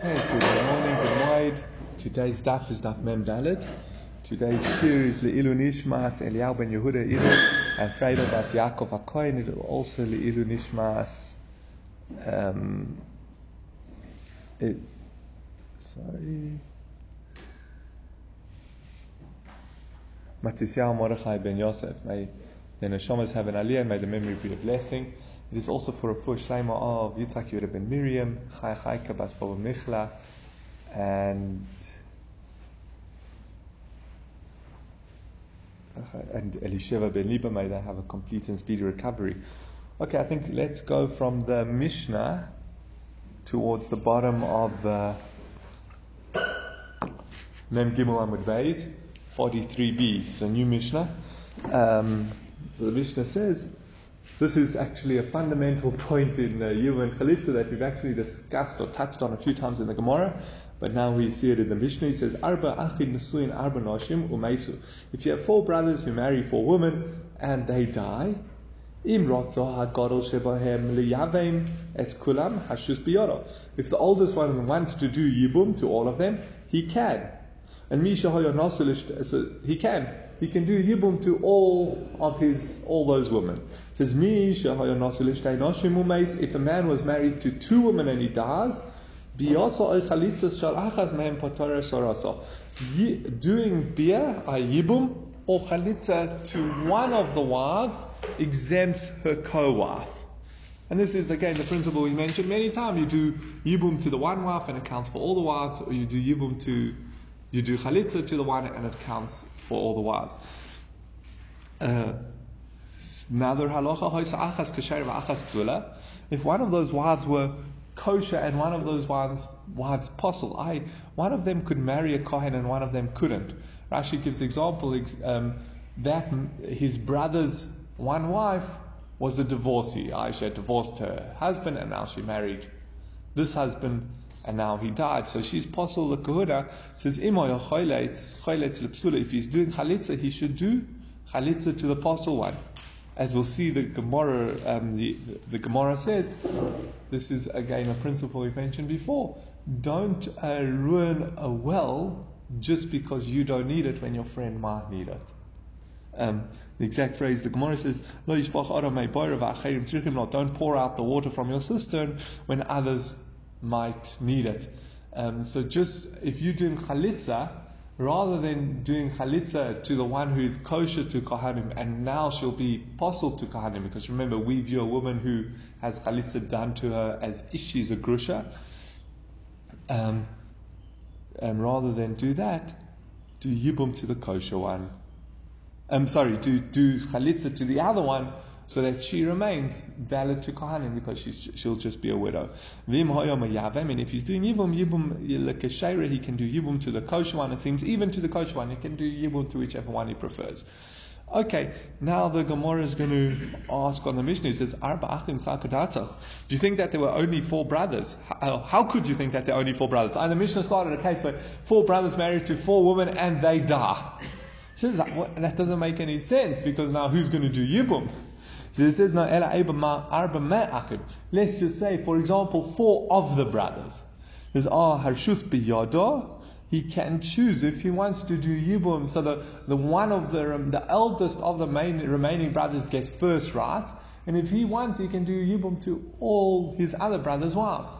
Okay, good morning, good morning. Today's daf is daf mem dalid. Today's shiur is Le'ilu Nishmas Eliyahu ben Yehuda Ilu and Fredo Bat Yaakov HaKoyin. It also Le'ilu Nishmas um, it, sorry Matisyahu Mordechai ben Yosef. May the Neshamas have an aliyah, may the memory be a blessing. It is also for a full shlema of Yitzhak Yehuda ben Miriam, Chai Chaika Bas Baba Michla, and and Elisheva ben Liba, may they have a complete and speedy recovery. Okay, I think let's go from the Mishnah towards the bottom of the Mem Gimel Amud Beis, 43b. It's a new Mishnah. Um, so the Mishnah says, this is actually a fundamental point in uh, Yuva and Chalitza that we've actually discussed or touched on a few times in the Gemara, but now we see it in the Mishnah. He says, Arba achid nesuin arba noshim umeisu. If you have four brothers who marry four women and they die. If the oldest one wants to do yibum to all of them, he can. And Misha so he can he can do yibum to all of his all those women. It says if a man was married to two women and he dies, doing beer a yibum or chalitza to one of the wives exempts her co-wife. And this is again the principle we mentioned many times. You do yibum to the one wife and it counts for all the wives, or you do yibum to you do chalitza to the one and it counts for all the wives. Uh, if one of those wives were kosher and one of those wives, wives possible, I, one of them could marry a kohen and one of them couldn't. Rashi gives the example um, that his brother's one wife was a divorcee. Aisha divorced her husband and now she married this husband and now he died. So she's possible the kahuna says imoy If he's doing chalitza, he should do chalitza to the apostle one. As we'll see, the Gemara, um, the, the, the, Gemara says, this is again a principle we've mentioned before. Don't uh, ruin a well just because you don't need it when your friend might need it. Um, the exact phrase, the Gemara says, "Lo yishbach adam Don't pour out the water from your cistern when others might need it. Um, so just if you're doing chalitza, rather than doing chalitza to the one who is kosher to kohanim, and now she'll be possible to kohanim, because remember we view a woman who has chalitza done to her as if she's a grusha. Um, and rather than do that, do yibum to the kosher one. I'm sorry, do do chalitza to the other one so that she remains valid to Kohanim because she'll just be a widow. Vim and if he's doing Yibum, Yibum he can do Yibum to the kosher one. It seems even to the kosher one, he can do Yibum to whichever one he prefers. Okay, now the Gemara is going to ask on the Mishnah. It says, Arba achim Do you think that there were only four brothers? How, how could you think that there are only four brothers? And the Mishnah started a case where four brothers married to four women and they die. So that, that doesn't make any sense because now who's going to do Yibum? So it says Let's just say, for example, four of the brothers. There's. He can choose if he wants to do yibum. So the, the one of the um, the eldest of the main, remaining brothers gets first right, and if he wants, he can do yibum to all his other brothers' wives.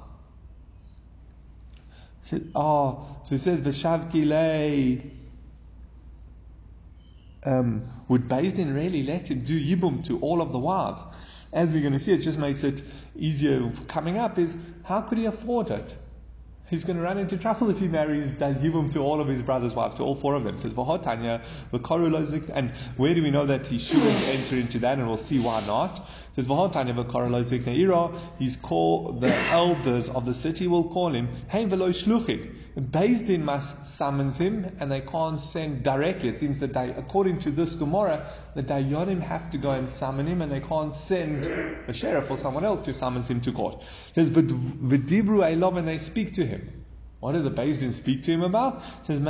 So, oh, so it says v'shavki um, would Din really let him do Yibum to all of the wives? As we're going to see, it just makes it easier coming up is how could he afford it? He's going to run into trouble if he marries, does Yibum to all of his brother's wives, to all four of them. It says, and where do we know that he shouldn't enter into that? And we'll see why not. It says, he's called, the elders of the city will call him, Hein velo Beis Din must summons him, and they can't send directly. It seems that they, according to this Gemara, the Dayanim have to go and summon him, and they can't send a sheriff or someone else to summons him to court. It says, but v'dibru love and they speak to him. What did the Beis Din speak to him about? It says,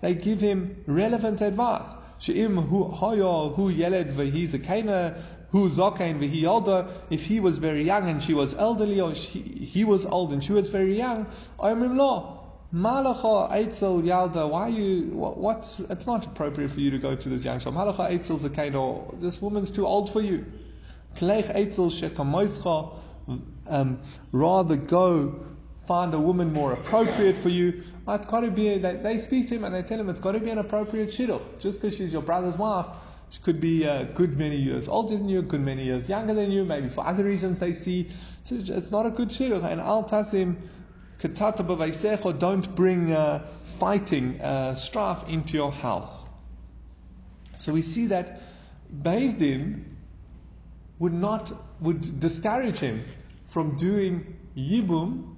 They give him relevant advice. She'im hu hoyo hu yeled v'hiz a who zokain v'hiyolda, if he was very young and she was elderly, or she, he was old and she was very young, omrim lo, Malacha Eitzel Yalda, why you, what's, it's not appropriate for you to go to this young child. Malacha Eitzel Zakain, or this woman's too old for you. Klech Eitzel Shekamoischa, um, rather go find a woman more appropriate for you. It's got to be, they, they speak to him and they tell him it's got to be an appropriate shidduch. Just because she's your brother's wife, she could be a good many years older than you, a good many years younger than you, maybe for other reasons they see. So it's not a good shidduch. And al tasim, don't bring uh, fighting, uh, strife into your house. So we see that Din would not, would discourage him from doing Yibum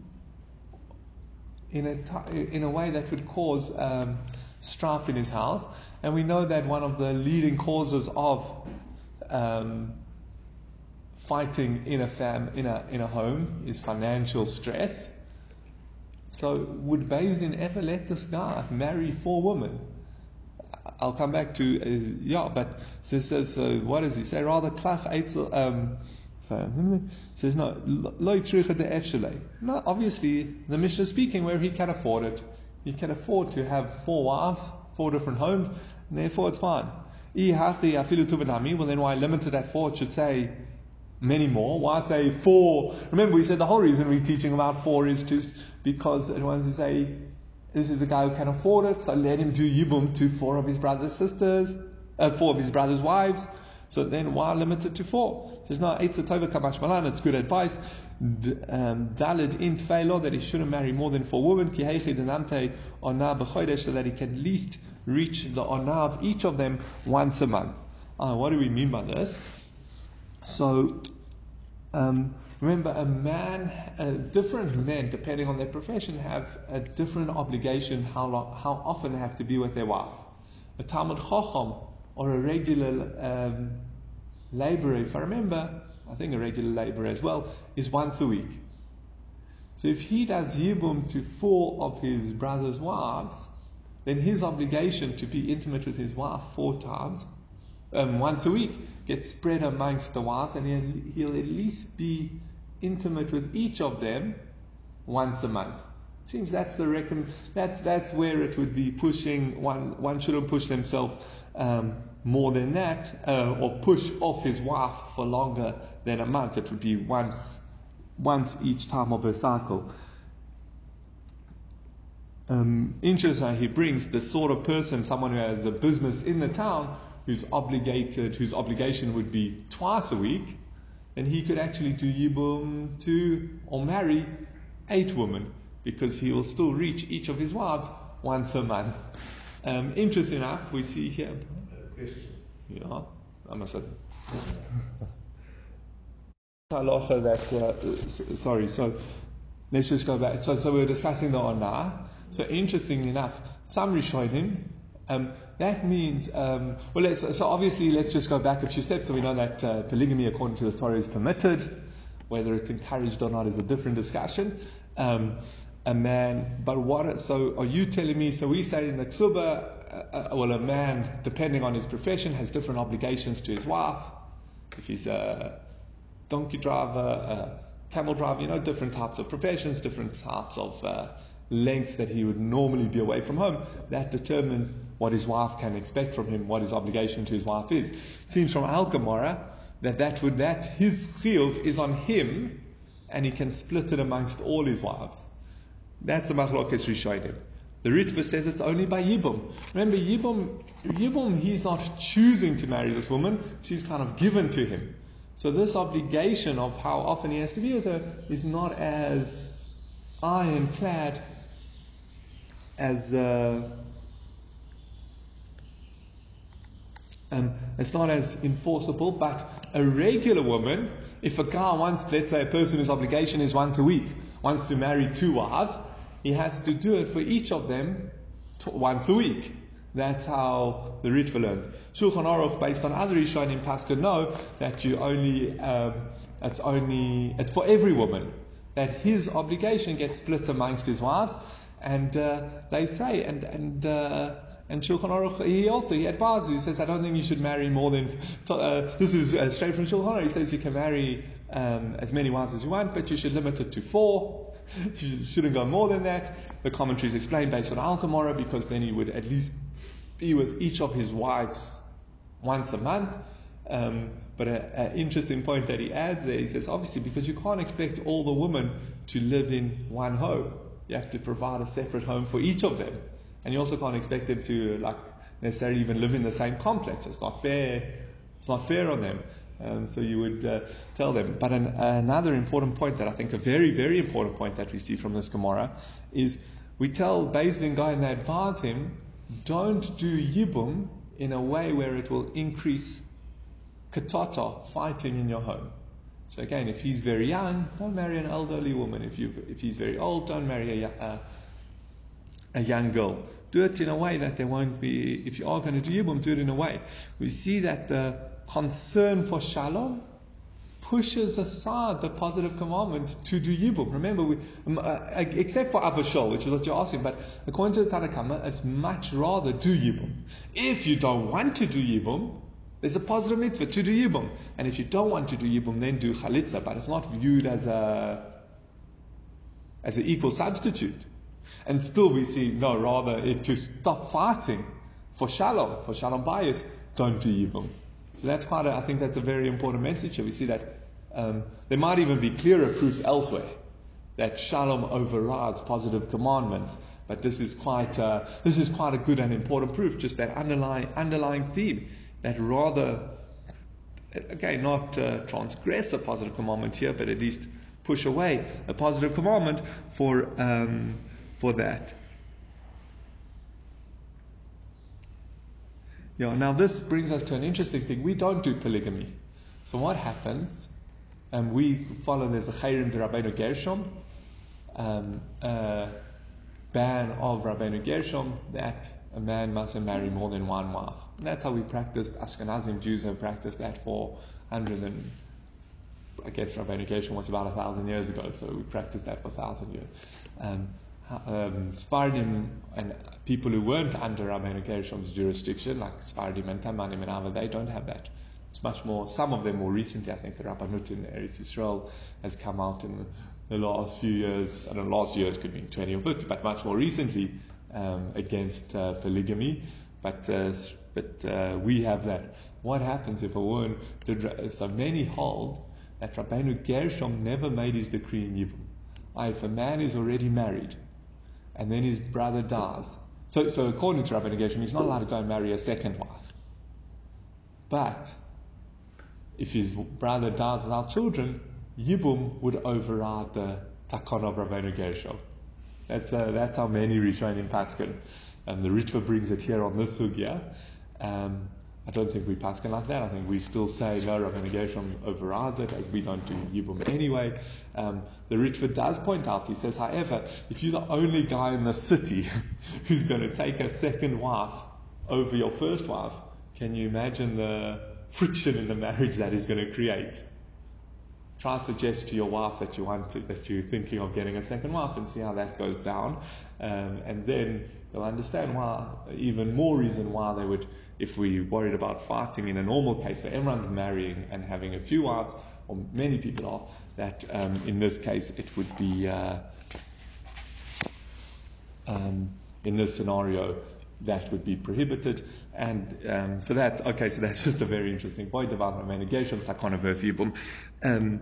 in a, in a way that would cause um, strife in his house. And we know that one of the leading causes of um, fighting in a fam in a in a home is financial stress. So would Din ever let this guy marry four women? I'll come back to uh, yeah, but so says uh, what does he say? Rather klach. Um, so says no, lo de No, obviously the Mishnah is speaking where he can afford it. He can afford to have four wives, four different homes, and therefore it's fine. Well, then why limit it at four? It should say many more. Why say four? Remember, we said the whole reason we're teaching about four is just because it wants to say this is a guy who can afford it, so let him do yibum to four of his brother's sisters, uh, four of his brother's wives. So then why limit it to four? There's no Eitz Tova Kamash Malan, it's good advice. Um, Dalid in Tfeilo that he shouldn't marry more than four women, Ki Heichi Denamte so that he can at least reach the Ona of each of them once a month. Uh, what do we mean by this? So, um, remember, a man, different men, depending on their profession, have a different obligation how long, how often they have to be with their wife. A Talmud Chacham or a regular um, laborer, if I remember, I think a regular laborer as well, is once a week. So if he does yibum to four of his brother's wives, then his obligation to be intimate with his wife four times, um, once a week, gets spread amongst the wives, and he'll, he'll at least be intimate with each of them once a month. Seems that's the reckon. That's that's where it would be pushing. One one shouldn't push themselves um, more than that, uh, or push off his wife for longer than a month. It would be once once each time of a cycle. Um, interesting, he brings the sort of person, someone who has a business in the town, who's obligated, whose obligation would be twice a week, then he could actually do yibum to or marry eight women because he will still reach each of his wives once a month. Um, interesting enough, we see here. Yeah, I must have. halacha that, uh, sorry, so let's just go back. So, so we were discussing the Onah. So interestingly enough, some Rishonim um, that means, um, well, let's, so obviously let's just go back a few steps. So we know that uh, polygamy, according to the Torah, is permitted. Whether it's encouraged or not is a different discussion. Um, a man, but what? So are you telling me? So we say in the ksuba, uh, uh, well, a man, depending on his profession, has different obligations to his wife. If he's a donkey driver, a camel driver, you know, different types of professions, different types of uh, lengths that he would normally be away from home. That determines what his wife can expect from him, what his obligation to his wife is. It seems from Al Gemara that that would that his chiyuv is on him, and he can split it amongst all his wives. That's the machloket rishonim. The Ritva says it's only by Yibum. Remember, Yibum, Yibum, he's not choosing to marry this woman, she's kind of given to him. So this obligation of how often he has to be with her is not as ironclad as uh, Um, it's not as enforceable, but a regular woman, if a guy wants, let's say a person whose obligation is once a week, wants to marry two wives, he has to do it for each of them t- once a week. That's how the Ritva learned. Shulchan Aruch, based on other Rishonim Pascha, know that you only, um, it's only, it's for every woman, that his obligation gets split amongst his wives, and uh, they say, and, and uh, And Shulchan Aruch, he also he advises. He says, I don't think you should marry more than. Uh, this is uh, straight from Shulchan Aruch. He says you can marry um, as many wives as you want, but you should limit it to four. you shouldn't go more than that. The commentaries explain based on Al Gemara because then he would at least be with each of his wives once a month. Um, but an interesting point that he adds there, he says, obviously, because you can't expect all the women to live in one home. You have to provide a separate home for each of them. And you also can't expect them to like necessarily even live in the same complex. It's not fair. It's not fair on them. Um, so you would uh, tell them. But an, another important point that I think a very, very important point that we see from this Gemara is we tell Din guy and they advise him, don't do yibum in a way where it will increase katata, fighting in your home. So again, if he's very young, don't marry an elderly woman. If you if he's very old, don't marry a, a, a young girl. Do it in a way that there won't be. If you are going to do yibum, do it in a way. We see that the concern for shalom pushes aside the positive commandment to do yibum. Remember, we, um, uh, except for Abba Shaul, which is what you're asking, but according to the Tanna Kamma, it's much rather do yibum. If you don't want to do yibum, there's a positive mitzvah to do yibum. And if you don't want to do yibum, then do chalitza. But it's not viewed as a as an equal substitute. And still we see, no, rather it to stop fighting for shalom, for shalom bayis, don't do yibum. So that's quite a, I think that's a very important message here. We see that um, there might even be clearer proofs elsewhere that shalom overrides positive commandments. But this is quite a, this is quite a good and important proof, just that underlying underlying theme that rather, again, not uh, transgress a positive commandment here, but at least push away a positive commandment for, um, for that. Yeah, now this brings us to an interesting thing. We don't do polygamy. So what happens? And um, we follow there's a Cherem de Rabbeinu Gershom, um, uh, ban of Rabbeinu Gershom that a man mustn't marry more than one wife. And that's how we practiced. Ashkenazim Jews have practiced that for hundreds and I guess Gershom was about a thousand years ago, so we practiced that for a thousand years. Um, um, and people who weren't under Gershom's jurisdiction, like Sfardim and Teimanim and Ava, they don't have that. It's much more, some of them more recently, I think the Rabbanut in Eretz Yisrael has come out in the last few years, I don't know, last years could be 20 or 50, but much more recently, um, against uh, polygamy, but uh, but uh, we have that. What happens if a woman did? So many hold that Rabbeinu Gershom never made his decree in Yibum. If a man is already married, and then his brother dies, so so according to Rabbeinu Gershom, he's not allowed to go and marry a second wife. But if his brother dies without children, Yibum would override the Takon of Rabbeinu Gershom. That's, uh, that's how many Rishonim in Paskin. And the Ritva brings it here on this sugya. Um, I don't think we Paskin like that. I think we still say no, Rabbi Gershom overrides it, as we don't do Yibum anyway. Um, the Ritva does point out, he says, however, if you're the only guy in the city who's going to take a second wife over your first wife, can you imagine the friction in the marriage that is going to create? Try to suggest to your wife that you want to, that you're thinking of getting a second wife and see how that goes down. Um, and then you'll understand why, even more reason why they would, if we worried about fighting in a normal case where everyone's marrying and having a few wives, or many people are, that um, in this case it would be, uh, um, in this scenario, that would be prohibited. And um, so that's okay. So that's just a very interesting point about negations, like controversy. Um,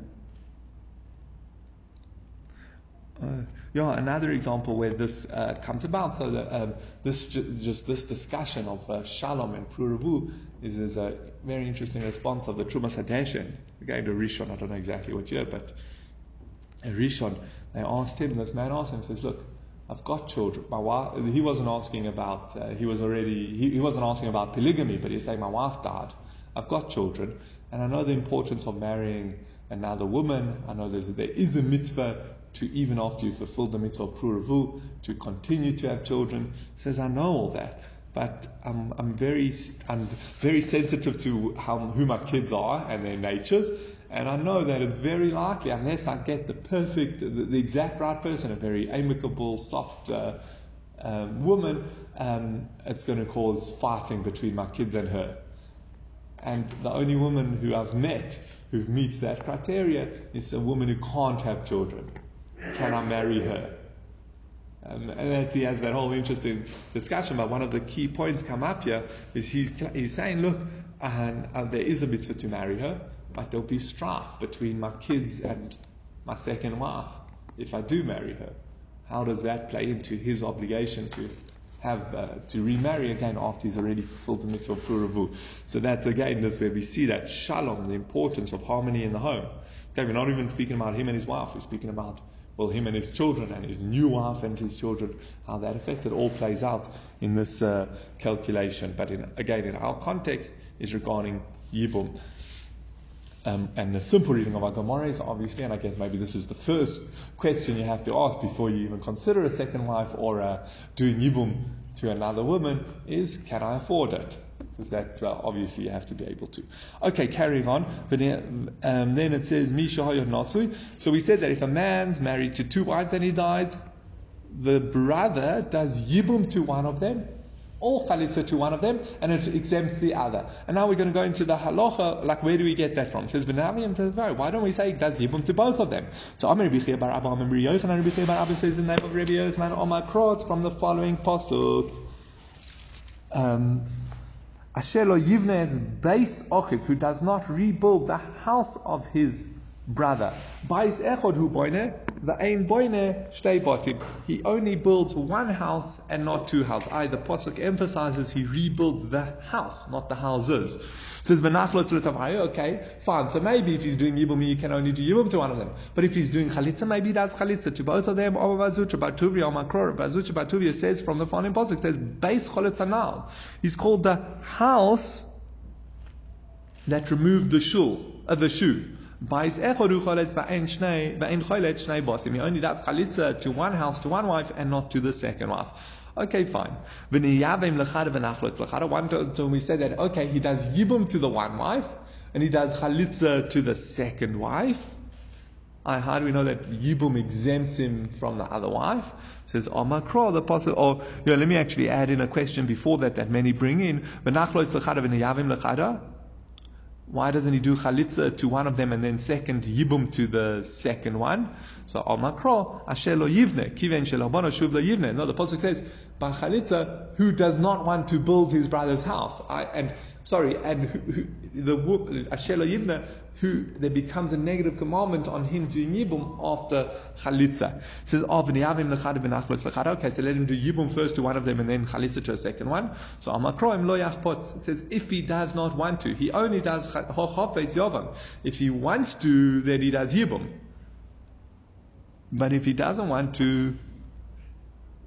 uh, yeah, another example where this uh, comes about. So um, this ju- just this discussion of uh, shalom and pruravu is, is a very interesting response of the Terumas Hadeshen, again, the Rishon. I don't know exactly what year, but Rishon. They asked him. This man asked him, says, "Look, I've got children. My wife. He wasn't asking about. Uh, he was already. He, he wasn't asking about polygamy, but he's saying my wife died. I've got children, and I know the importance of marrying." another woman. I know there's, there is a mitzvah to even after you fulfill the mitzvah of to continue to have children. He says, I know all that, but I'm, I'm very, I'm very sensitive to how, who my kids are and their natures. And I know that it's very likely, unless I get the perfect, the, the exact right person, a very amicable, soft, uh, um, woman, um, it's going to cause fighting between my kids and her. And the only woman who I've met who meets that criteria is a woman who can't have children. Can I marry her? Um, and he has that whole interesting discussion. But one of the key points come up here is he's, he's saying, look, uh, uh, there is a mitzvah to marry her, but there'll be strife between my kids and my second wife if I do marry her. How does that play into his obligation to have uh, to remarry again after he's already fulfilled the mitzvah of puravu? So that's again this where we see that shalom, the importance of harmony in the home. Okay, we're not even speaking about him and his wife. We're speaking about well, him and his children and his new wife and his children, how that affects it all plays out in this uh, calculation. But in, again, in our context, is regarding Yibum. Um, and the simple reading of our Gemara is obviously, and I guess maybe this is the first question you have to ask before you even consider a second wife or uh, doing Yibum to another woman is, can I afford it? Because that's uh, obviously you have to be able to. Okay, carrying on. Um, then it says, Misha Nasui. So we said that if a man's married to two wives and he dies, the brother does Yibum to one of them all chalitza to one of them, and it exempts the other. And now we're going to go into the halacha, like where do we get that from? It says Benavim says, why don't we say does yibum to both of them? So Amr Rabbi Bar Abba, Amr Yochanan, Rabbi Bar Abba says the name of Rabbi Yochanan, Omar Krotz, from the following pasuk. Um, Ashelo Yivne base Ochiv, who does not rebuild the house of his brother. Bais echod hu the ein boine shtei botim. He only builds one house and not two houses. I, the posuk emphasizes he rebuilds the house, not the houses. Says benachlot Okay, fine. So maybe if he's doing yibum, he can only do yibum to one of them. But if he's doing chalitza, maybe he does chalitza to both of them. Or bazucha batuvia or makror. Bazucha batuvia says from the following posuk says base chalitza now. He's called the house that removed the shul, uh, the shoe. Bais echodu choletz ba'en shnei, ba'en cholet shnei bosim. He only does chalitza to one house, to one wife, and not to the second wife. Okay, fine. One time we said that, okay, he does yibum to the one wife, and he does chalitza to the second wife. how do we know that Yibum exempts him from the other wife? Says oh, Omakro, the apostle. Oh, or know, let me actually add in a question before that that many bring in. Why doesn't he do chalitza to one of them and then second yibum to the second one? So al makro asher lo yivne kiven shel shuv lo yivne. No, the pasuk says by chalitza who does not want to build his brother's house. I, and sorry, and who, who, the asher lo yivne who there becomes a negative commandment on him doing yibum after chalitza. It says, ah, Okay, so let him do yibum first to one of them and then chalitza to a second one. So amakroim lo yachpot. It says, if he does not want to, he only does hochopetz yovam. If he wants to, then he does yibum. But if he doesn't want to,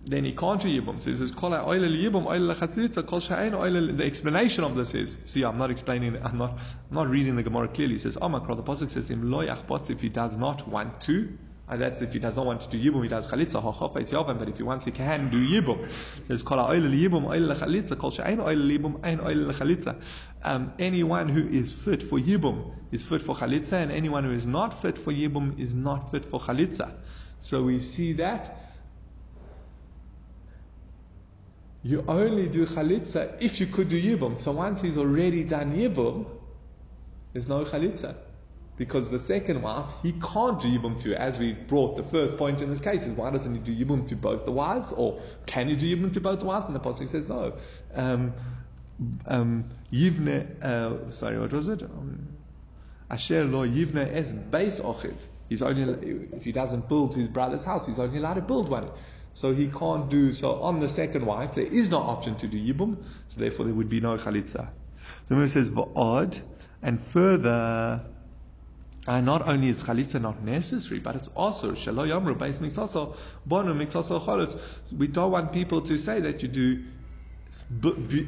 then he can't do Yibum. So he says, Kol ha'oile liyibum, lechatzitza, kol oile, the explanation of this is, see, I'm not explaining, I'm not, I'm not reading the Gemara clearly. He says, Amakra, the Pasuk says, Im lo yachbotz, if he does not want to, and that's if he does not want to do Yibum, he does Chalitza, Hochopa, it's Yovam, but if he wants, he can do Yibum. Says, Kol ha'oile liyibum, oile lechalitza, kol sha'ein oile liyibum, ein oile lechalitza. Um, anyone who is fit for Yibum is fit for Chalitza, and anyone who is not fit for Yibum is not fit for Chalitza. So we see that you only do chalitza if you could do yibum. So once he's already done yibum, there's no chalitza. Because the second wife, he can't do yibum to, as we brought the first point in this case, is why doesn't he do yibum to both the wives? Or can you do yibum to both the wives? And the Apostle says no. Um, um, yivne, uh, sorry, what was it? Um, Asher lo yivne es base ochiv. He's only, if he doesn't build his brother's house, he's only allowed to build one. So he can't do, so on the second wife, there is no option to do Yibum, so therefore there would be no Chalitza. The Gemara says, Va'od, and further, uh, not only is chalitza not necessary, but it's also shelo yamru base mixaso bonu mixaso. We don't want people to say that you do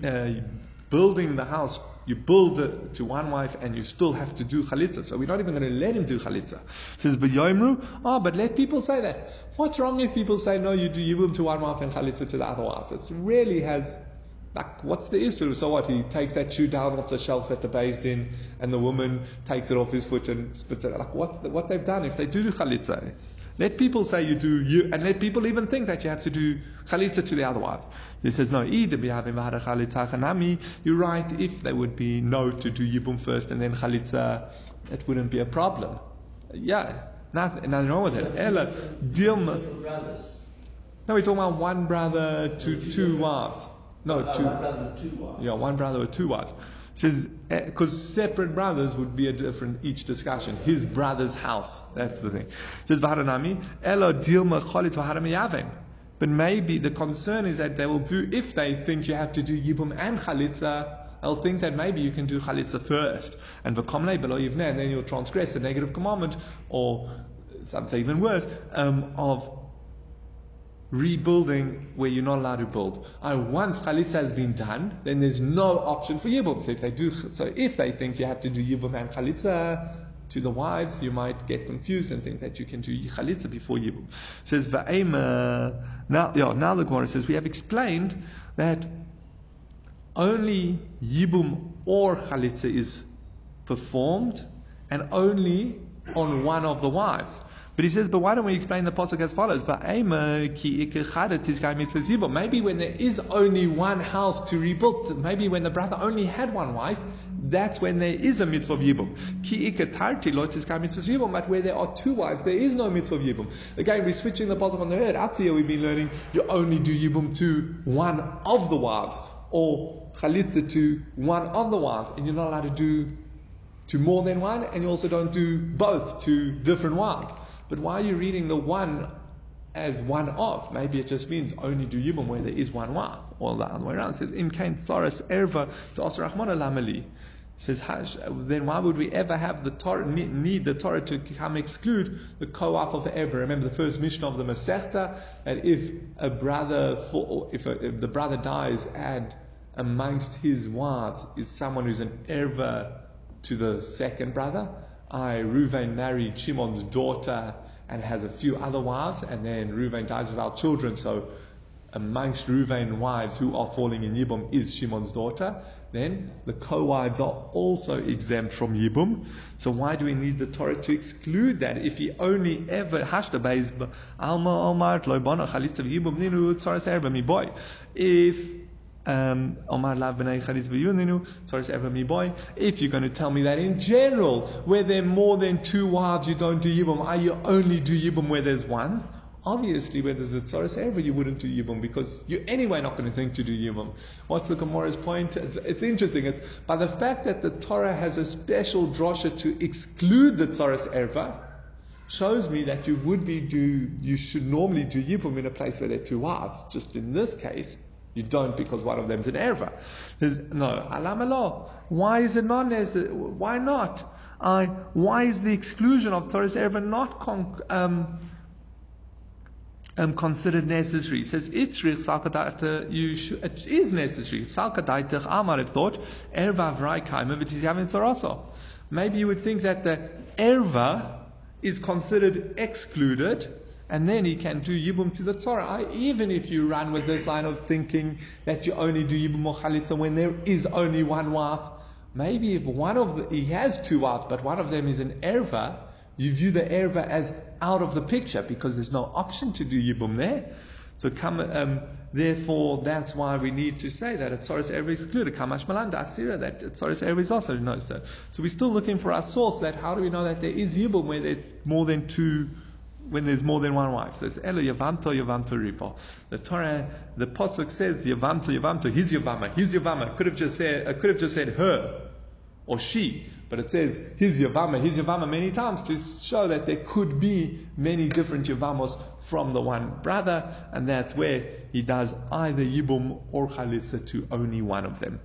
uh, building the house you build to one wife and you still have to do chalitza. So we're not even going to let him do chalitza. It says, B'yoimru, ah, oh, but let people say that. What's wrong if people say, no, you do yibum to one wife and chalitza to the other wife? It really has, like, what's the issue? So what, he takes that shoe down off the shelf at the Din and the woman takes it off his foot and spits it. Like, what's the, what they've done if they do do chalitza? Let people say you do you, and let people even think that you have to do chalitza to the other wives. He says no. You're right. If there would be no to do yibum first and then chalitza, it wouldn't be a problem. Yeah, nothing, nothing wrong with it. Ella, Dilma. No, we're talking about one brother to two wives. No, two. One brother, two wives. Yeah, one brother with two wives. Says because separate brothers would be a different each discussion. His brother's house. That's the thing. Says Elo Dilma Vaharam But maybe the concern is that they will do if they think you have to do Yibum and Chalitza. They'll think that maybe you can do Chalitza first and Vakomle below Yivne, and then you'll transgress the negative commandment, or something even worse, um, of rebuilding where you're not allowed to build. And once chalitza has been done, then there's no option for yibum. So if they do, so if they think you have to do yibum and chalitza to the wives, you might get confused and think that you can do chalitza before yibum. It says va'ema. Now, yeah, now the Gemara says we have explained that only yibum or chalitza is performed, and only on one of the wives. But he says, but why don't we explain the pasuk as follows? Maybe when there is only one house to rebuild, maybe when the brother only had one wife, that's when there is a mitzvah yibum. But where there are two wives, there is no mitzvah yibum. Again, we're switching the pasuk on the head. Up to here, we've been learning you only do yibum to one of the wives, or chalitza to one of the wives, and you're not allowed to do to more than one, and you also don't do both to different wives. But why are you reading the one as one of? Maybe it just means only do yibum where there is one wife, or the other way around. It says im kain tsaras erva to asrachmana lamali. Says then why would we ever have the Torah need the Torah to come exclude the co-op of ever? Remember the first Mishnah of the Masechta that if a brother if, a, if the brother dies and amongst his wives is someone who's an erva to the second brother, I, Ruvain married Shimon's daughter and has a few other wives, and then Ruvain dies without children, so amongst Ruvain wives who are falling in Yibum is Shimon's daughter, then the co-wives are also exempt from Yibum. So why do we need the Torah to exclude that? If he only ever hashta beis alma omar loibana chalitza v'yibum ninu tzaras erba mi. If um, if you're going to tell me that in general, where there are more than two wives, you don't do yibum, are you only do yibum where there's ones? Obviously, where there's a tzaras ever, you wouldn't do yibum because you're anyway not going to think to do yibum. What's the Gemara's point? It's, it's, interesting. It's by the fact that the Torah has a special drosha to exclude the tzaras erva, shows me that you would be do you should normally do yibum in a place where there are two wives. Just in this case, you don't because one of them is an erva. no, alam. Why is it not necessary? Why not? Uh, why is the exclusion of Torah's erva not con- um, um, considered necessary? It says itzrich salkadaita. You should, it is necessary. Salkadaitach amar thought erva v'rai kaima v'tizyamin Maybe you would think that the erva is considered excluded and then he can do Yibum to the Tzara. Even if you run with this line of thinking that you only do Yibum or Chalitza when there is only one wife, maybe if one of the, he has two wives, but one of them is an Erva, you view the Erva as out of the picture because there's no option to do Yibum there. So come, um, therefore, that's why we need to say that Atzoris Erva is excluded. Kamash Malanda Asira, that Atzoris Erva is also no so. So we're still looking for our source that how do we know that there is Yibum where there's more than two when there's more than one wife. So it's Elo Yavanto Yavanto Ripo. The Torah, the Pasuk says Yavanto Yavanto, he's Yavama, he's Yavama. Could have just said, uh, could have just said her or she, but it says his Yavama, his Yavama many times to show that there could be many different Yavamos from the one brother, and that's where he does either Yibum or Chalitza to only one of them.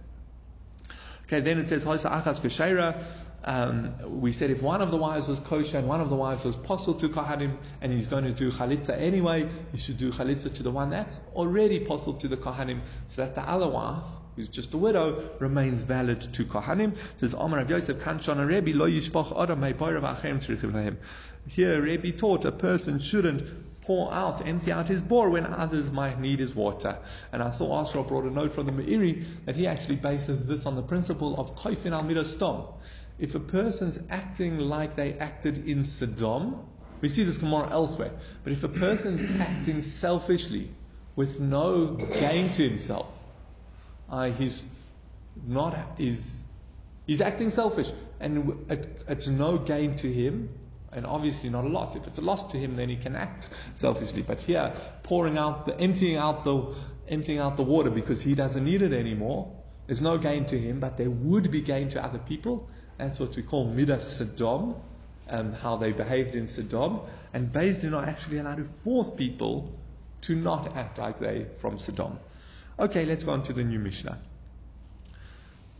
Okay, then it says Hoisa Achas Keshaira. Um, we said if one of the wives was kosher and one of the wives was possible to Kohanim and he's going to do chalitza anyway, he should do chalitza to the one that's already possible to the Kohanim so that the other wife, who's just a widow, remains valid to Kohanim. It says, Rav Yosef, lo adam Here, Rebbe taught a person shouldn't pour out, empty out his bore when others might need his water. And I saw Asra brought a note from the Meiri that he actually bases this on the principle of koifin al midostom if a person's acting like they acted in Sodom, We see this Gemara elsewhere. But if a person's acting selfishly with no gain to himself, uh, he's not is he's acting selfish, and it, it's no gain to him, and obviously not a loss. If it's a loss to him, then he can act selfishly. But here, pouring out the emptying out the emptying out the water because he doesn't need it anymore. There's no gain to him, but there would be gain to other people. That's what we call midas Sodom, um, how they behaved in Sodom. And Din are actually allowed to force people to not act like they from Sodom. Okay, let's go on to the new Mishnah.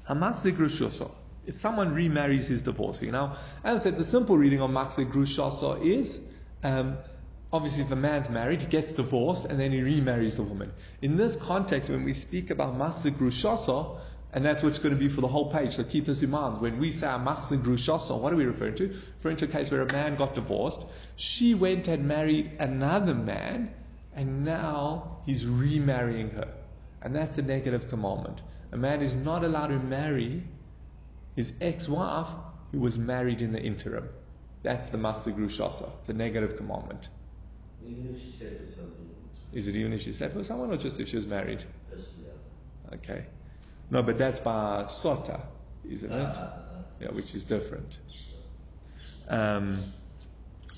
If someone remarries his divorcee. Now, as I said, the simple reading of Machzir Grushasa is um, obviously if a man's married, he gets divorced and then he remarries the woman. In this context, when we speak about Machzir Grushasa, and that's what's going to be for the whole page. So keep this in mind. When we say Machzir Grushasa, what are we referring to? Referring to a case where a man got divorced, she went and married another man, and now he's remarrying her. And that's a negative commandment. A man is not allowed to marry his ex-wife who was married in the interim. That's the Machzir Grushasa. It's a negative commandment. Even if she slept with somebody. Is it even if she slept with someone or just if she was married? Personally. Okay. No, but that's by Sota, isn't it? uh, uh, Yeah, which is different. Um,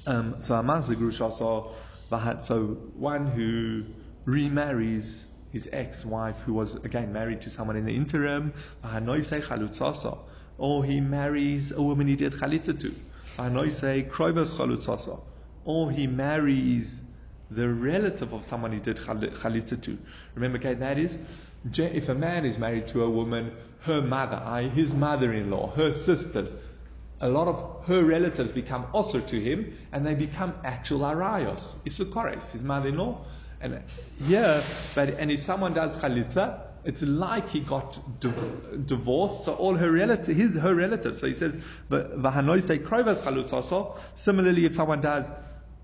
um, so Amazigh Grushasa, Vahat- so one who remarries his ex-wife who was again married to someone in the interim, or he marries a woman he did chalitza to, Vahanoisei Kroivas Chalutzasa, or he marries the relative of someone he did chal- chalitza to. Remember, okay, that is, if a man is married to a woman, her mother, i.e. his mother-in-law, her sisters, a lot of her relatives become also to him, and they become actual arayos, isukores, his mother-in-law. And here, but and if someone does chalitza, it's like he got div- divorced. So all her relatives, his her relatives. So he says, "V'hanoi say krovas chalutza." So similarly, if someone does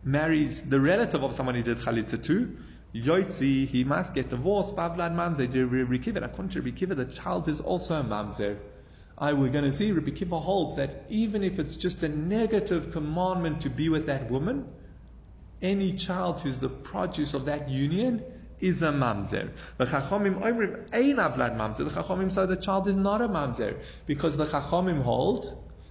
marries the relative of someone he did chalitza to, Yoitzi, he must get divorced. Bavlad mamzer, Rikiva. According to Rikiva, the child is also a mamzer. I we're going to see Rabbi Kiva holds that even if it's just a negative commandment to be with that woman, any child who's the produce of that union is a mamzer. The chachamim oimrim ein avlad mamzer. The chachamim say the child is not a mamzer because the chachamim hold.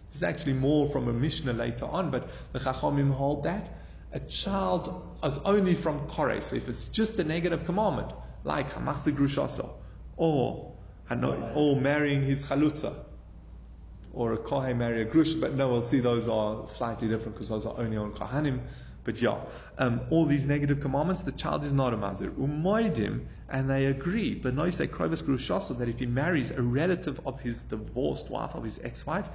This is actually more from a mishnah later on, but the chachamim hold that a child is only from kore. So if it's just a negative commandment, like hamachse grushasa, or or marrying his chalutza, or a kohen marry a grush, but no, we'll see those are slightly different because those are only on kohanim. But yeah, um, all these negative commandments, the child is not a mamzer. Umoidim, and they agree, but no say krovis grushasa, that if he marries a relative of his divorced wife, of his ex-wife,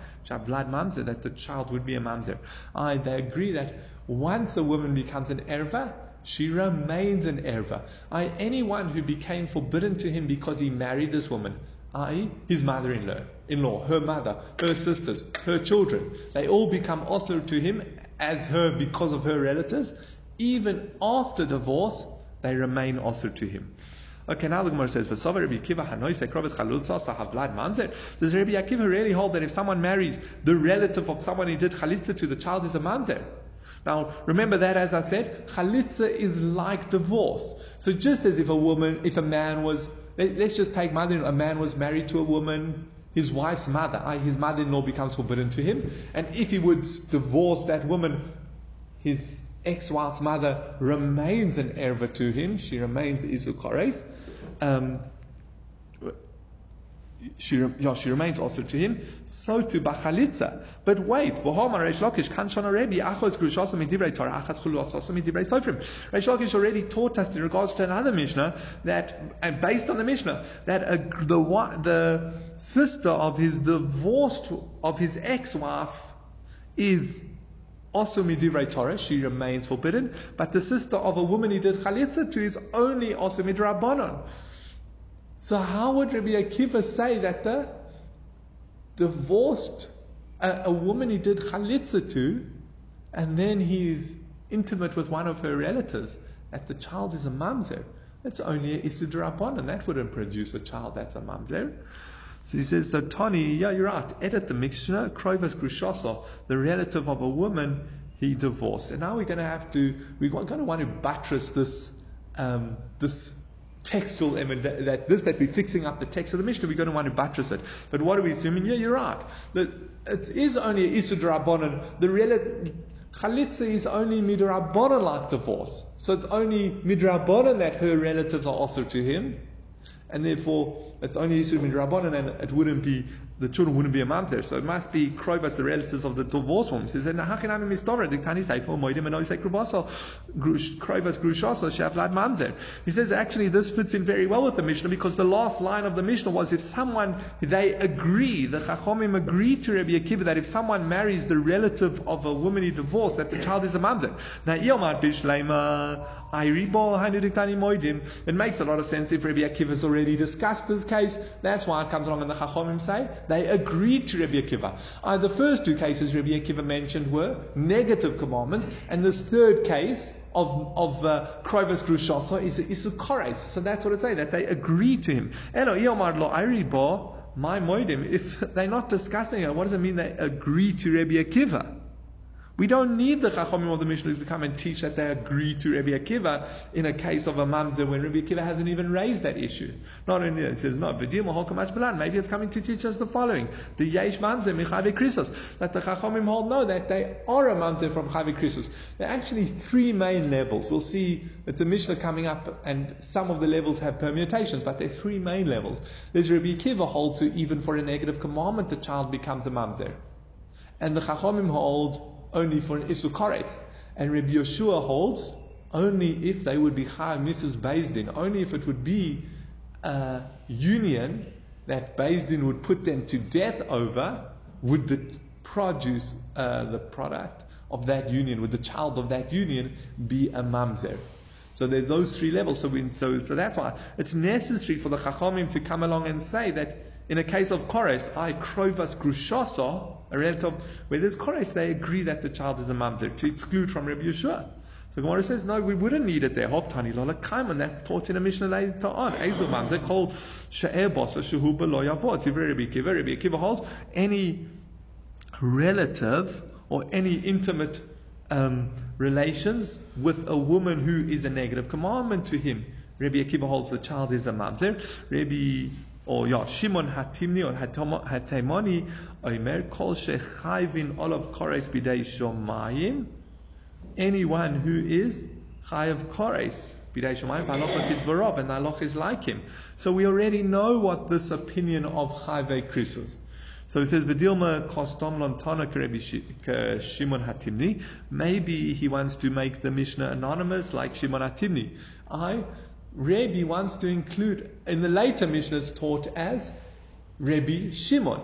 blood mamzer, that the child would be a mamzer. I, they agree that once a woman becomes an erva, she remains an erva. I, anyone who became forbidden to him because he married this woman, i.e., his mother-in-law, in-law, her mother, her sisters, her children, they all become also to him as her because of her relatives. Even after divorce, they remain also to him. Okay, now the Gemara says, "V'sover Rabbi Akiva sahavlad mamzer." Does Rabbi Akiva really hold that if someone marries the relative of someone he did chalitza to, the child is a mamzer? Now, remember that as I said, chalitza is like divorce. So just as if a woman, if a man was, let, us just take mother, a man was married to a woman, his wife's mother, his mother-in-law becomes forbidden to him, and if he would divorce that woman, his ex-wife's mother remains an erva to him, she remains isukores, um, she, yeah, she remains also to him. So to Bachalitza. But wait, Sofrim. Reish Lakish already taught us in regards to another Mishnah that, and based on the Mishnah, that a, the the sister of his divorced of his ex-wife is also midivrei Torah, she remains forbidden, but the sister of a woman he did chalitza to is only also midrabanon. So how would Rabbi Akiva say that the divorced a, a woman he did chalitza to, and then he's intimate with one of her relatives, that the child is a mamzer? That's only a isidrabon, and that wouldn't produce a child that's a mamzer. So he says, so Tani, yeah, you're right. Edit the Mishnah, Kroivas Grushasa, the relative of a woman, he divorced. And now we're going to have to, we're going to want to buttress this, um, this textual element, that, that, this that we're fixing up the text of the Mishnah, we're going to want to buttress it. But what are we assuming? Yeah, you're right. That it is only Isud Rabbanon. The relative, Chalitza is only Midrabanan like divorce. So it's only Midrabanan that her relatives are also to him. And therefore, it's only Isud Midrabanan and it wouldn't be the children wouldn't be a mamzer. So it must be Kroivas, the relatives of the divorced woman. He says, Nachinami mistovra, the Tani say for Moidim and Oisek Krubasa, Kroivas Grushasa, Shavlad mamzer. He says, actually, this fits in very well with the Mishnah because the last line of the Mishnah was if someone, they agree, the Chachomim agree to Rabbi Akiva that if someone marries the relative of a woman he divorced, that the child is a mamzer. Now, Iomar Bishlema, Airibo, Hanudiktani Moidim. It makes a lot of sense if Rabbi Akiva has already discussed this case. That's why it comes along and the Chachomim say, they agreed to Rabbi Akiva. Uh, the first two cases Rabbi Akiva mentioned were negative commandments, and this third case of of uh, Kroivas Grushasa is Isukores. So that's what it's saying, that they agreed to him. Elo Iomar lo Aribo, my moidim. If they're not discussing it, what does it mean they agree to Rabbi Akiva? We don't need the Chachomim of the Mishnah to come and teach that they agree to Rabbi Akiva in a case of a mamzer when Rabbi Akiva hasn't even raised that issue. Not only it says, no, maybe it's coming to teach us the following. The Yesh mamzer michavi krisos. That the Chachomim hold no, that they are a mamzer from chavi krisos. There are actually three main levels. We'll see, it's a Mishnah coming up and some of the levels have permutations, but there are three main levels. There's Rabbi Akiva holds to even for a negative commandment the child becomes a mamzer. And the Chachomim hold only for an Isukares. And Rabbi Yeshua holds only if they would be Chai Mrs. Bezdin, only if it would be a union that Bezdin would put them to death over, would the produce, uh, the product of that union, would the child of that union be a mamzer? So there's those three levels. So, we, so, so that's why it's necessary for the Chachamim to come along and say that in a case of Kores, I krovas grushasa, a relative, where there's Kores, they agree that the child is a mamzer, to exclude from Rabbi Yeshua. So Gemara says, no, we wouldn't need it there. Hoktani lola kaiman. That's taught in a Mishnah later on. Ezu mamzer called she'er bosa shehu beloy avot. Rabbi Akiva, Rabbi Akiva holds any relative or any intimate um, relations with a woman who is a negative commandment to him. Rabbi Akiva holds the child is a mamzer. Rabbi or yeah, Shimon Hatimni or Hatemani Omer Kol Shechayvin Olav Kores Bidei Shomayim. Anyone who is Chayav Kores Bidei Shomayim, Halacha Kidvarov, and Halacha is like him. So we already know what this opinion of Chayve Kris is. So he says, Vidilma kostom lontana Shimon Hatimni. Maybe he wants to make the Mishnah anonymous like Shimon Hatimni. I Rebbe wants to include, in the later Mishnah, it's taught as Rebbe Shimon.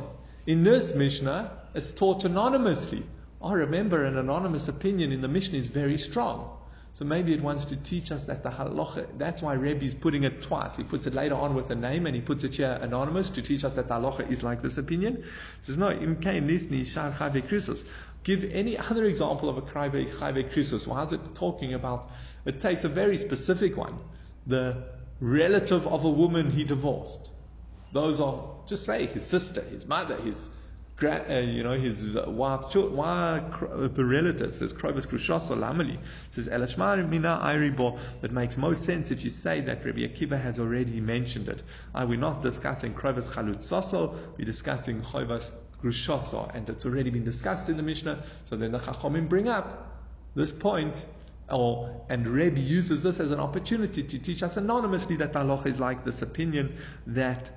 In this Mishnah, it's taught anonymously. Oh, remember, an anonymous opinion in the Mishnah is very strong. So maybe it wants to teach us that the halacha, that's why Rebbe is putting it twice. He puts it later on with a name and he puts it here anonymous to teach us that the halacha is like this opinion. He says, no, nisni shar krisos. Give any other example of a chayve krisos. Why is it talking about, it takes a very specific one the relative of a woman he divorced. Those are, just say, his sister, his mother, his uh, you know, his wife's children, why the relatives, says Krovis Krushas or Lamali, says Elashmar Mina Iribo, that makes most sense if you say that Rabbi Akiva has already mentioned it. Are we not discussing Krovis Chalutzoso, we're discussing Krovis Grushoso, and it's already been discussed in the Mishnah, so then the Chachomim bring up this point or, and Rebbe uses this as an opportunity to teach us anonymously that halacha is like this opinion that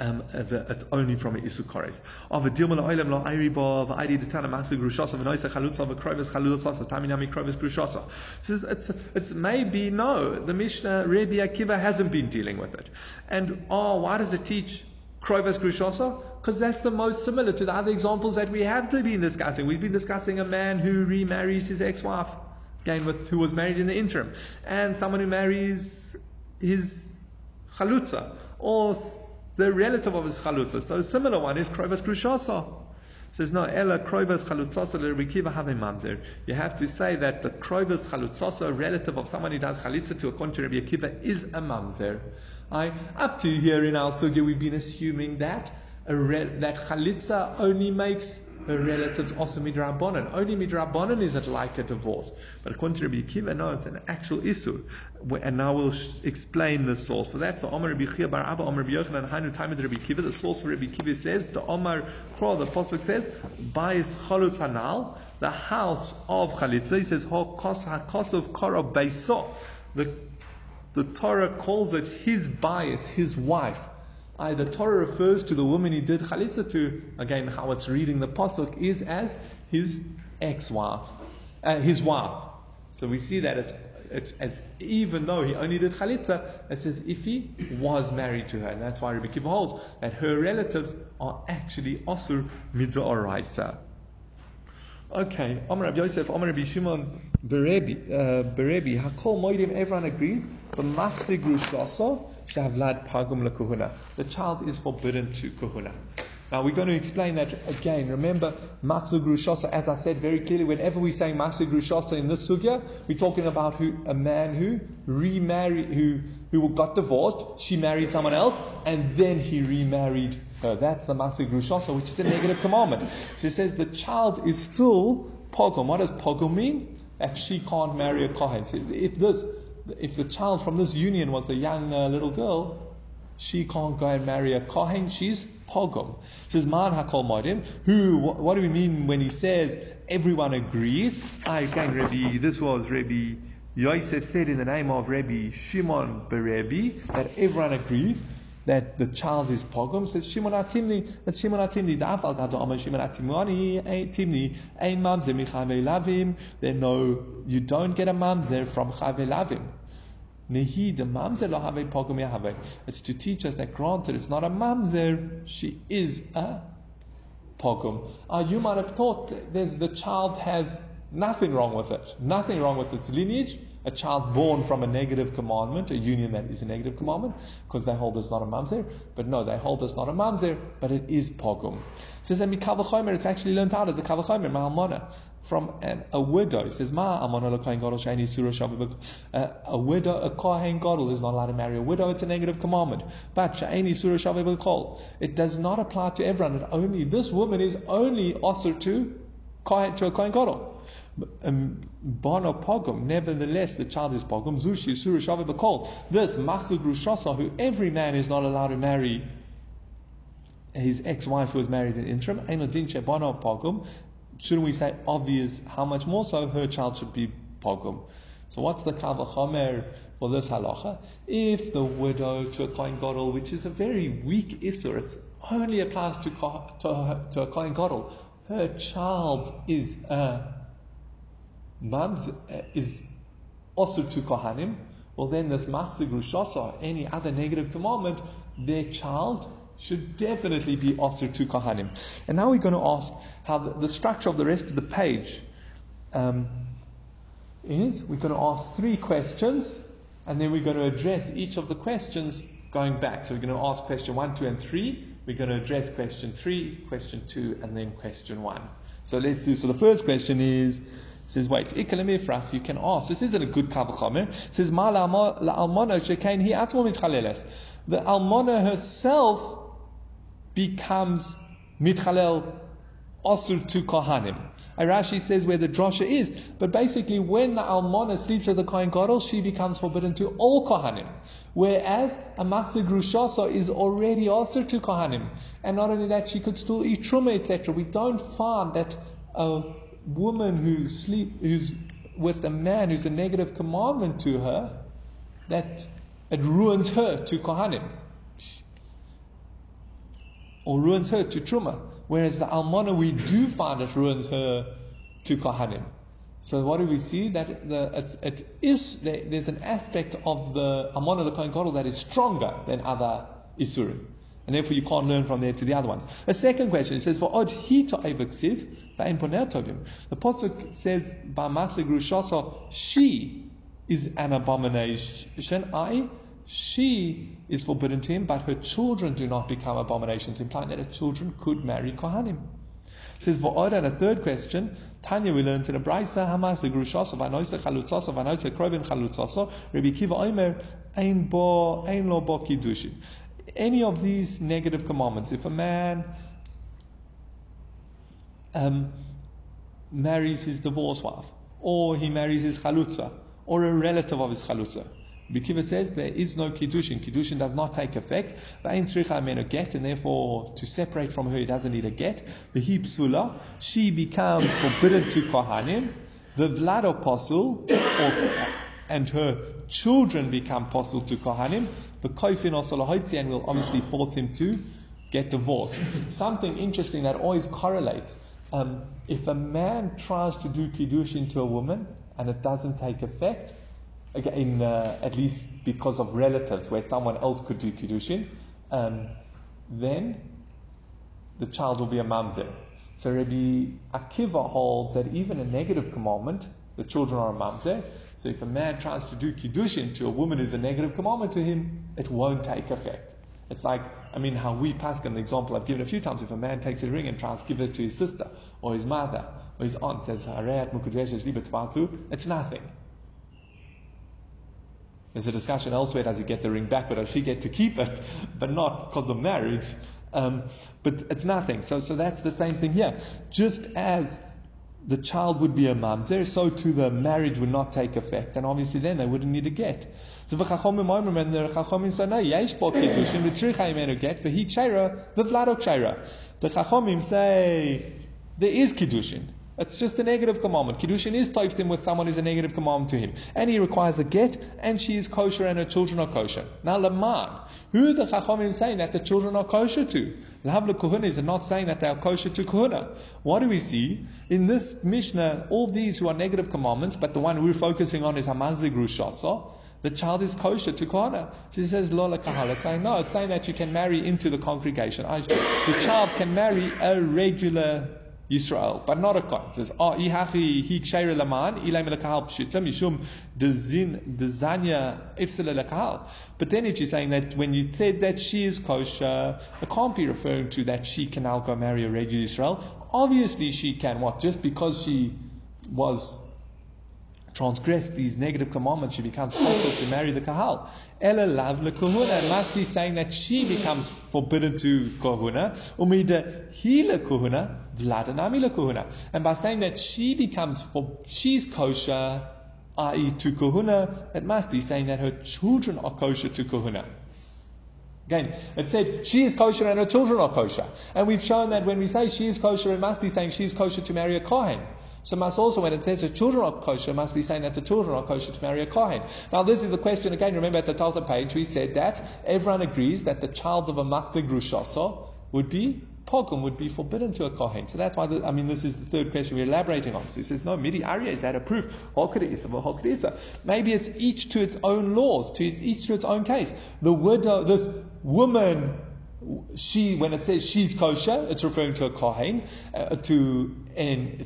um, it's only from an isukores. Of a dilma la'olam la'ayriba of ayri detana masu grushasa of noisa chalutza of a krovis chalutzasa taminami krovis grushasa. Says it's it's maybe no. The Mishnah Rebbe Akiva hasn't been dealing with it, and oh, why does it teach krovis grushasa? Because that's the most similar to the other examples that we have been discussing. We've been discussing a man who remarries his ex-wife again with who was married in the interim, and someone who marries his chalutza or the relative of his chalutza. So a similar one is kroivas krushasa. Says no, ella kroivas chalutzasa l'rikiva have mamzer. You have to say that the kroivas chalutzasa, relative of someone who does chalitza to a contrary Akiva, is a mamzer. I, up to here in our sugya, we've been assuming that re- that chalitza only makes her relatives also midrabanan. Only midrabanan is it like a divorce. But according to Rabbi Akiva, no, it's an actual issue. And now we'll explain the source. So that's the Omar Rabbi Chiya Bar Abba, Omar Rabbi Yochanan, Hainu time Rabbi Akiva. The source for Rabbi Akiva says, the Omar Kro, the Pasuk says, Bais Chalutz Hanal, the house of Chalitza. He says, Ha Kos of Kara Beiso. The the Torah calls it his bias, his wife. I, the Torah refers to the woman he did chalitza to. Again, how it's reading the pasuk is as his ex-wife, uh, his wife. So we see that it's, it's, as even though he only did chalitza, it's as if he was married to her, and that's why Rabbi Kiva holds that her relatives are actually asur midoraisa. Okay, Amar Rabbi Yosef, Amar Rabbi Shimon, Berebi, uh, Berebi, Hakol Moedim, everyone agrees, but Machzir Grushasa Pagum. The child is forbidden to Kuhuna. Now we're going to explain that again. Remember, Machzir Grushasa, as I said very clearly, whenever we say Machzir Grushasa in this sugya, we're talking about who, a man who remarried, who, who got divorced, she married someone else, and then he remarried her. That's the Masig Rushasa, which is a negative commandment. So it says the child is still pogum. What does pogum mean? That she can't marry a kohen. So if this, if the child from this union was a young uh, little girl, she can't go and marry a kohen. She's pogum. Says man hakol modim. Who? What, what do we mean when he says everyone agrees? I again, Rabbi. This was Rabbi. Yosef said in the name of Rabbi Shimon Berebi that everyone agreed that the child is pogum, says Shimon Atimni, that Shimon Atimni, Da'afal Gado Amar Shimon Atimani, eh, Timni, eh, Ein Mamzer eh, Michave Lavim, then no, you don't get a Mamzer from Chave Lavim. Nehi the mamzer lo have pogum yahave. It's to teach us that granted it's not a mamzer, she is a pogum. Uh, ah, you might have thought there's the child has nothing wrong with it, nothing wrong with its lineage, a child born from a negative commandment, a union that is a negative commandment, because they hold us not a mamzer. But no, they hold us not a mamzer, but it is pogum. It says that mikavachomer, it's actually learned out as a kavachomer, ma'almona, from an, a widow. It says ma amona gadol shani surah A widow, a kohen gadol is not allowed to marry a widow. It's a negative commandment. But shani surah shavibakol, it does not apply to everyone. It only this woman is only also to to a kohen gadol. Um, Bono pogum, nevertheless the child is pogum. Zushi surah bakol. This machzir grushasa, who every man is not allowed to marry his ex-wife who was married in interim. Einodin bono pogum. Shouldn't we say obvious? How much more so her child should be pogum? So what's the kavachomer for this halacha? If the widow to a kohen gadol, which is a very weak issur, it only applies to to, to a kohen gadol. Her child is a Mams is also to Kohanim, well then this Machzir Grushasa, any other negative commandment, their child should definitely be also to Kohanim. And now we're going to ask how the, the structure of the rest of the page um, is. We're going to ask three questions, and then we're going to address each of the questions going back. So we're going to ask question one, two, and three. We're going to address question three, question two, and then question one. So let's do. So the first question is says, wait, you can ask. This isn't a good. It says, ma almona shekain hi mitchaleles. The almona herself becomes mitchalel osur to kohanim. Rashi says where the drosha is, but basically when the almona sleeps with the kohen gadol, she becomes forbidden to all kohanim. Whereas a machzir grushasa is already also to kohanim, and not only that, she could still eat truma, etc. We don't find that a woman who sleep, who's with a man who's a negative commandment to her, that it ruins her to kohanim, or ruins her to truma. Whereas the almana, we do find it ruins her to kohanim. So what do we see? That the, it's, it is there's an aspect of the almana, the kohen gadol, that is stronger than other isurim. And therefore you can't learn from there to the other ones. A second question, it says, for od hita the Pasuk says, by Masig Rushasa, she is an abomination. I, she is forbidden to him, but her children do not become abominations, implying that her children could marry Kohanim. It says, V'od, and a third question, Tanya, we learned in a Braisa, Hamas, the Grushasa, Vanoisa Chalutzasa, Vanoisa Krovin Chalutzasa, Rabbi Kiva Omer, Ein Bo, Ein Lo Bo Kiddushin any of these negative commandments, if a man um, marries his divorced wife, or he marries his chalutza, or a relative of his chalutza, Bikiva says there is no kiddushin. Kiddushin does not take effect. a get, and therefore to separate from her, he doesn't need a get. V'hi psula, she becomes forbidden to kohanim. The vlad apostle, and her children become apostle to kohanim. The koifin also and will obviously force him to get divorced. Something interesting that always correlates. Um, if a man tries to do kiddushin to a woman and it doesn't take effect, again, uh, at least because of relatives, where someone else could do kiddushin, um, then the child will be a mamzer. So Rabbi Akiva holds that even a negative commandment, the children are a mamzer. So if a man tries to do kiddushin to a woman who's a negative commandment to him, it won't take effect. It's like, I mean, how we pass on the example I've given a few times. If a man takes a ring and tries to give it to his sister or his mother or his aunt, says, it's nothing. There's a discussion elsewhere, does he get the ring back, or does she get to keep it, but not because of marriage. Um, but it's nothing. So, so that's the same thing here. Just as the child would be a mamzer, so too the marriage would not take effect, and obviously then they wouldn't need a get. So and the chachomim say yesh bo. The say there is kiddushin. It's just a negative commandment. Kiddushin is him with someone who's a negative commandment to him. And he requires a get, and she is kosher and her children are kosher. Now, Laman, who the Chachamim saying that the children are kosher to? Lavla Kuhuna is not saying that they are kosher to Kuhuna. What do we see? In this Mishnah, all these who are negative commandments, but the one we're focusing on is Hamazig Rushasa, the child is kosher to Kohana. She says, Lola Kahal. It's saying, no, it's saying that you can marry into the congregation. The child can marry a regular Yisrael, but not a Kohen. It says, ah, Oh, ihachi hi ksheira laman, ilay melakahal pshita, mishum dezin, dezanya ifsele lakahal. But then if you're saying that when you said that she is kosher, it can't be referring to that she can now go marry a regular Israel. Obviously she can. What? Just because she was transgressed these negative commandments, she becomes possible to marry the kahal. Ella lav kahuna. It must be saying that she becomes forbidden to kahuna. Umida he le kahuna, vladanami kahuna. And by saying that she becomes for she's kosher, i.e. to kahuna, it must be saying that her children are kosher to kahuna. Again, it said she is kosher and her children are kosher. And we've shown that when we say she is kosher, it must be saying she is kosher to marry a Kohen. So must also, when it says the children are kosher, must be saying that the children are kosher to marry a Kohen. Now this is a question, again, remember at the top of the page we said that everyone agrees that the child of a Machzir Grushoso would be Pogum would be forbidden to a Kohen. So that's why, the, I mean, this is the third question we're elaborating on. So he says, no, Midi Arya, is that a proof? Maybe it's each to its own laws, to each to its own case. The widow, this woman she, when it says she's kosher, it's referring to a kohen, uh, to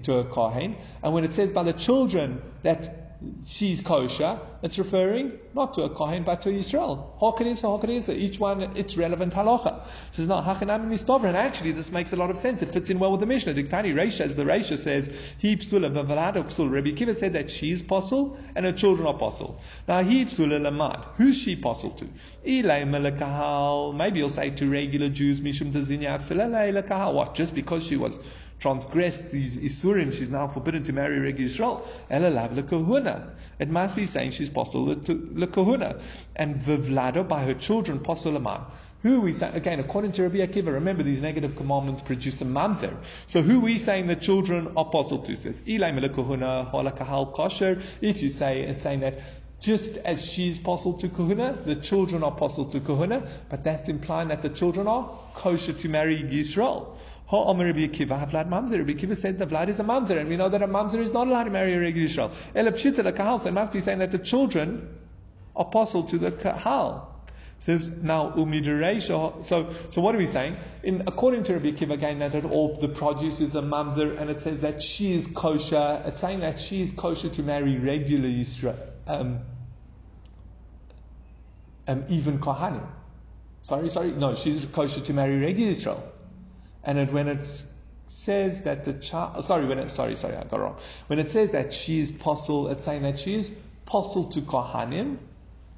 to a kohen, and when it says by the children that she's kosher, it's referring not to a Kohen but to Israel. Hokedisa, Hokedisa, each one its relevant halacha. It says not Hachanam Mistover, and actually this makes a lot of sense. It fits in well with the Mishnah. Diktani Reisha, as the Reisha says, he psula v'valado psul. Rabbi Kiva said that she's apostle and her children are apostle. Now he psula lamad. Who's she apostle to? Ilay melekahal. Maybe you'll say to regular Jews, Mishum tazinya absalala What? Just because she was transgressed these Isurim, she's now forbidden to marry regular Yisrael. Elalav lekahuna. It must be saying she's possible lekahuna. And Vivlado by her children, posulaman. Who we saying? Again, according to Rabbi Akiva, remember these negative commandments produce a mamzer. So who are we saying the children are apostle to? Says, Ilay melekahuna, holakahal kosher. If you say, it's saying that just as she's apostle to kahuna, the children are apostle to kahuna, but that's implying that the children are kosher to marry Yisrael. Ha'omer Rabbi Akiva, Vlad Mamzer. Rabbi Akiva said the Vlad is a Mamzer, and we know that a Mamzer is not allowed to marry a regular Israel. Elapshita, the Kahal, it must be saying that the children are apostle to the Kahal. Says now umidereisha. So, so what are we saying? In according to Rabbi Akiva, again, that all the produce is a mamzer, and it says that she is kosher. It's saying that she is kosher to marry regular Israel, um, um, even kohanim. Sorry, sorry, no, she's kosher to marry regular Israel. And it, when it says that the child, sorry, when it, sorry, sorry, I got wrong. When it says that she is apostle, it's saying that she is apostle to Kohanim,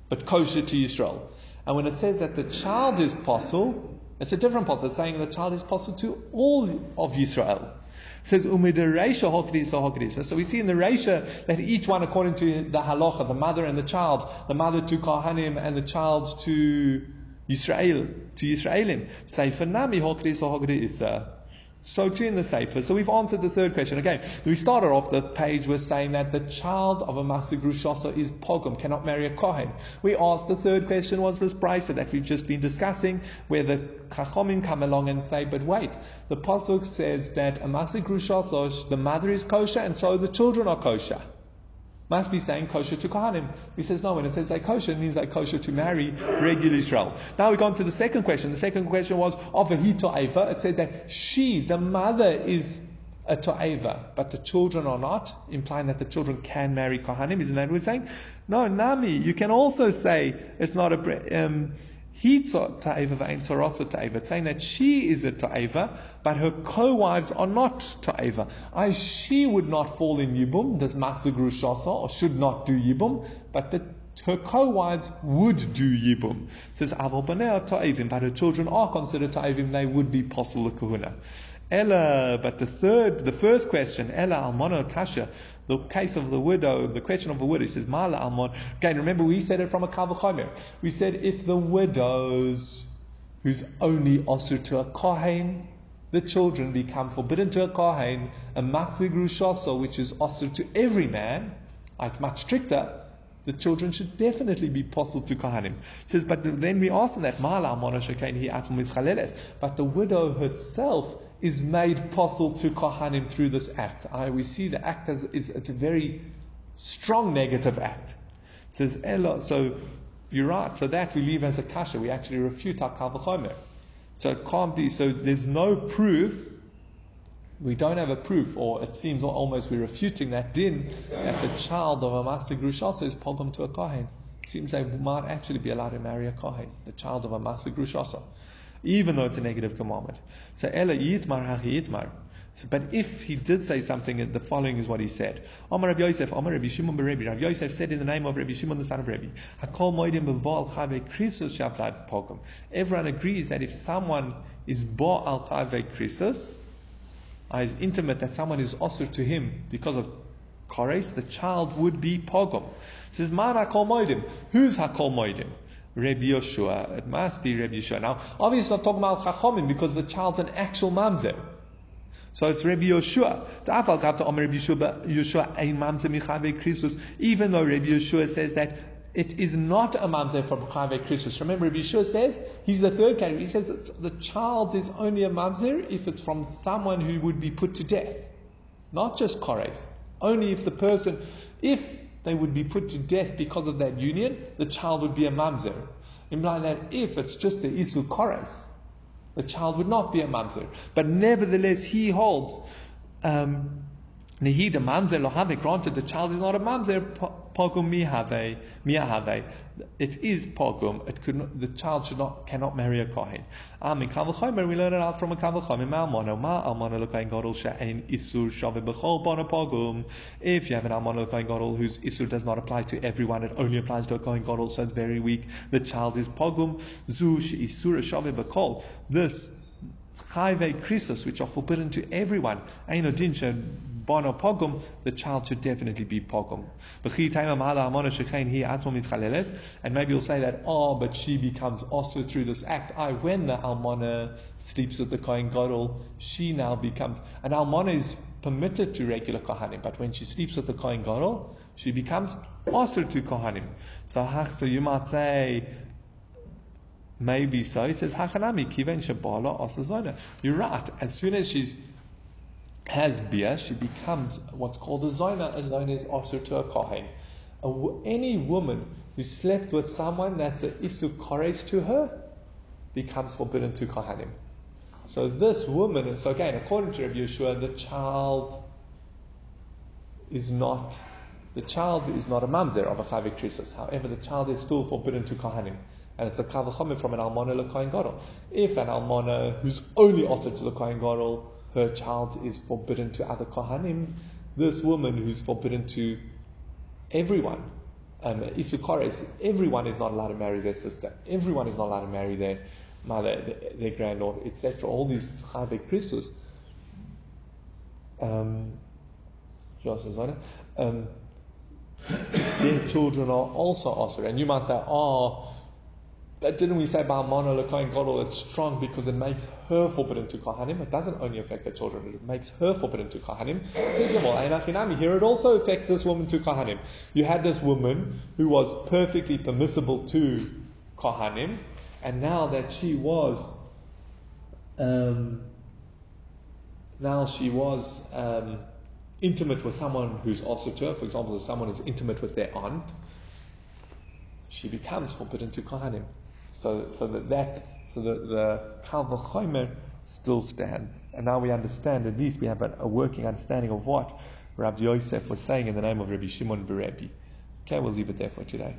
but kosher to Israel. And when it says that the child is possible, it's a different possible. It's saying the child is possible to all of Yisrael. It says. So we see in the Reisha that each one according to the halacha, the mother and the child, the mother to Kohanim and the child to Yisrael, to Yisraelim. Sefer nami hokdisa hokdisa. So too in the Sefer. So we've answered the third question. Again, we started off the page with saying that the child of a Masig Rushasa is Pogum, cannot marry a Kohen. We asked the third question was this Braisa that we've just been discussing, where the Chachomim come along and say, but wait, the Pasuk says that a Masig Rushasa, the mother is kosher and so the children are kosher must be saying kosher to Kohanim. He says no, when it says like kosher, it means like kosher to marry regular Israel. Now we go on to the second question. The second question was of a to'eva. It said that she, the mother, is a to'eva, but the children are not, implying that the children can marry Kohanim. Isn't that what we're saying? No, Nami, you can also say it's not a, um, it's saying that she is a ta'eva, but her co-wives are not ta'eva. I, she would not fall in yibum, does matzagru shasa, or should not do yibum, but the, her co-wives would do yibum. It says banei ta'evim, but her children are considered ta'evim, they would be possible kahuna. Ella, but the third, the first question, Ella almona kasha, the case of the widow, the question of the widow, he says, Mala Almon. Again, remember we said it from a Kavachomer. We said if the widows who's only osir to a Kohen, the children become forbidden to a Kohen, a Machzir Grushasa, which is osir to every man, ah, it's much stricter, the children should definitely be possible to Kohanim. It says, but then we ask that, Mala Almon he But the widow herself is made possible to Kohanim through this act. I, we see the act as is it's a very strong negative act. It says eh, Ella, so you're right. So that we leave as a kasha. We actually refute our kavachomer. So it can't be. So there's no proof. We don't have a proof, or it seems almost we're refuting that din that the child of a masig rushasa is pogum to a kohen. It seems they might actually be allowed to marry a kohen, the child of a masig rushasa even though it's a negative commandment. So Ella yitmar hachi yitmar. So, but if he did say something, the following is what he said. Amar Rabbi Yosef, Amar Rabbi Shimon Rabbi. Rabbi Yosef said in the name of Rabbi Shimon, the son of Rabbi, Hakol moedim beval chave krisus shavlad pogum. Everyone agrees that if someone is bo al chave krisus, uh, is intimate that someone is also to him because of kores, the child would be pogum. says, Man hakol moedim. Who's hakol moedim? Rabbi Yoshua. It must be Rabbi Yoshua. Now, obviously, not talking about Chachomim because the child's an actual mamzer. So it's Rabbi Yoshua. Even though Rabbi Yoshua says that it is not a mamzer from Chave Krisus. Remember, Rabbi Yeshua says, he's the third category. He says the child is only a mamzer if it's from someone who would be put to death. Not just Kores. Only if the person, if they would be put to death because of that union, the child would be a mamzer. Implying that if it's just the isu kores, the child would not be a mamzer. But nevertheless, he holds um, Nehida mamzer lohave, granted the child is not a mamzer, pogum mihave, miyahave. It is pogum. It could not, the child should not, cannot marry a kohen. Amin kavel chomer, we learn it out from a kavel chomer, ma almono, ma almono l'kohen gadol she'en isur shave b'chol bona pogum. If you have an almono l'kohen gadol whose isur does not apply to everyone, it only applies to a kohen gadol, so it's very weak. The child is pogum. Zu she'isur shave b'chol. This chayve krisos, which are forbidden to everyone. Ein bono pogum, the child should definitely be pogum. And maybe you'll say that, oh, but she becomes also through this act. I, when the almana sleeps with the kohen gadol, she now becomes, an almana is permitted to regular kohanim, but when she sleeps with the kohen gadol, she becomes also to kohanim. So, so you might say, maybe so. He says, Hachanami, kiven shabala asazona. You're right. As soon as she's has beer, she becomes what's called a zona. A zona is also to a kohen. any woman who slept with someone that's an isu kores to her becomes forbidden to kohanim. So this woman, and so again, according to Rabbi Yeshua, the child is not the child is not a mamzer of a chavik krisus. However, the child is still forbidden to kohanim. And it's a kavachomim from an almona le kohen gadol. If an almona who's only offered to the kohen gadol her child is forbidden to other Kohanim, this woman who's forbidden to everyone, um, Isukores, everyone is not allowed to marry their sister. Everyone is not allowed to marry their mother, their, their granddaughter, etc. All these Chavik Krisus. Um, um, their children are also Asr. And you might say, oh, but didn't we say by Ba'amana Lekain Gadol it's strong because it makes her forbidden to Kohanim? It doesn't only affect the children, it makes her forbidden to Kohanim. Here it also affects this woman to Kohanim. You had this woman who was perfectly permissible to Kohanim, and now that she was, um, now she was um, intimate with someone who's also to her, for example, someone is intimate with their aunt, she becomes forbidden to Kohanim. So, so that, that so that the Kal still stands. And now we understand, at least we have a, a, working understanding of what Rabbi Yosef was saying in the name of Rabbi Shimon Berebi. Okay, we'll leave it there for today.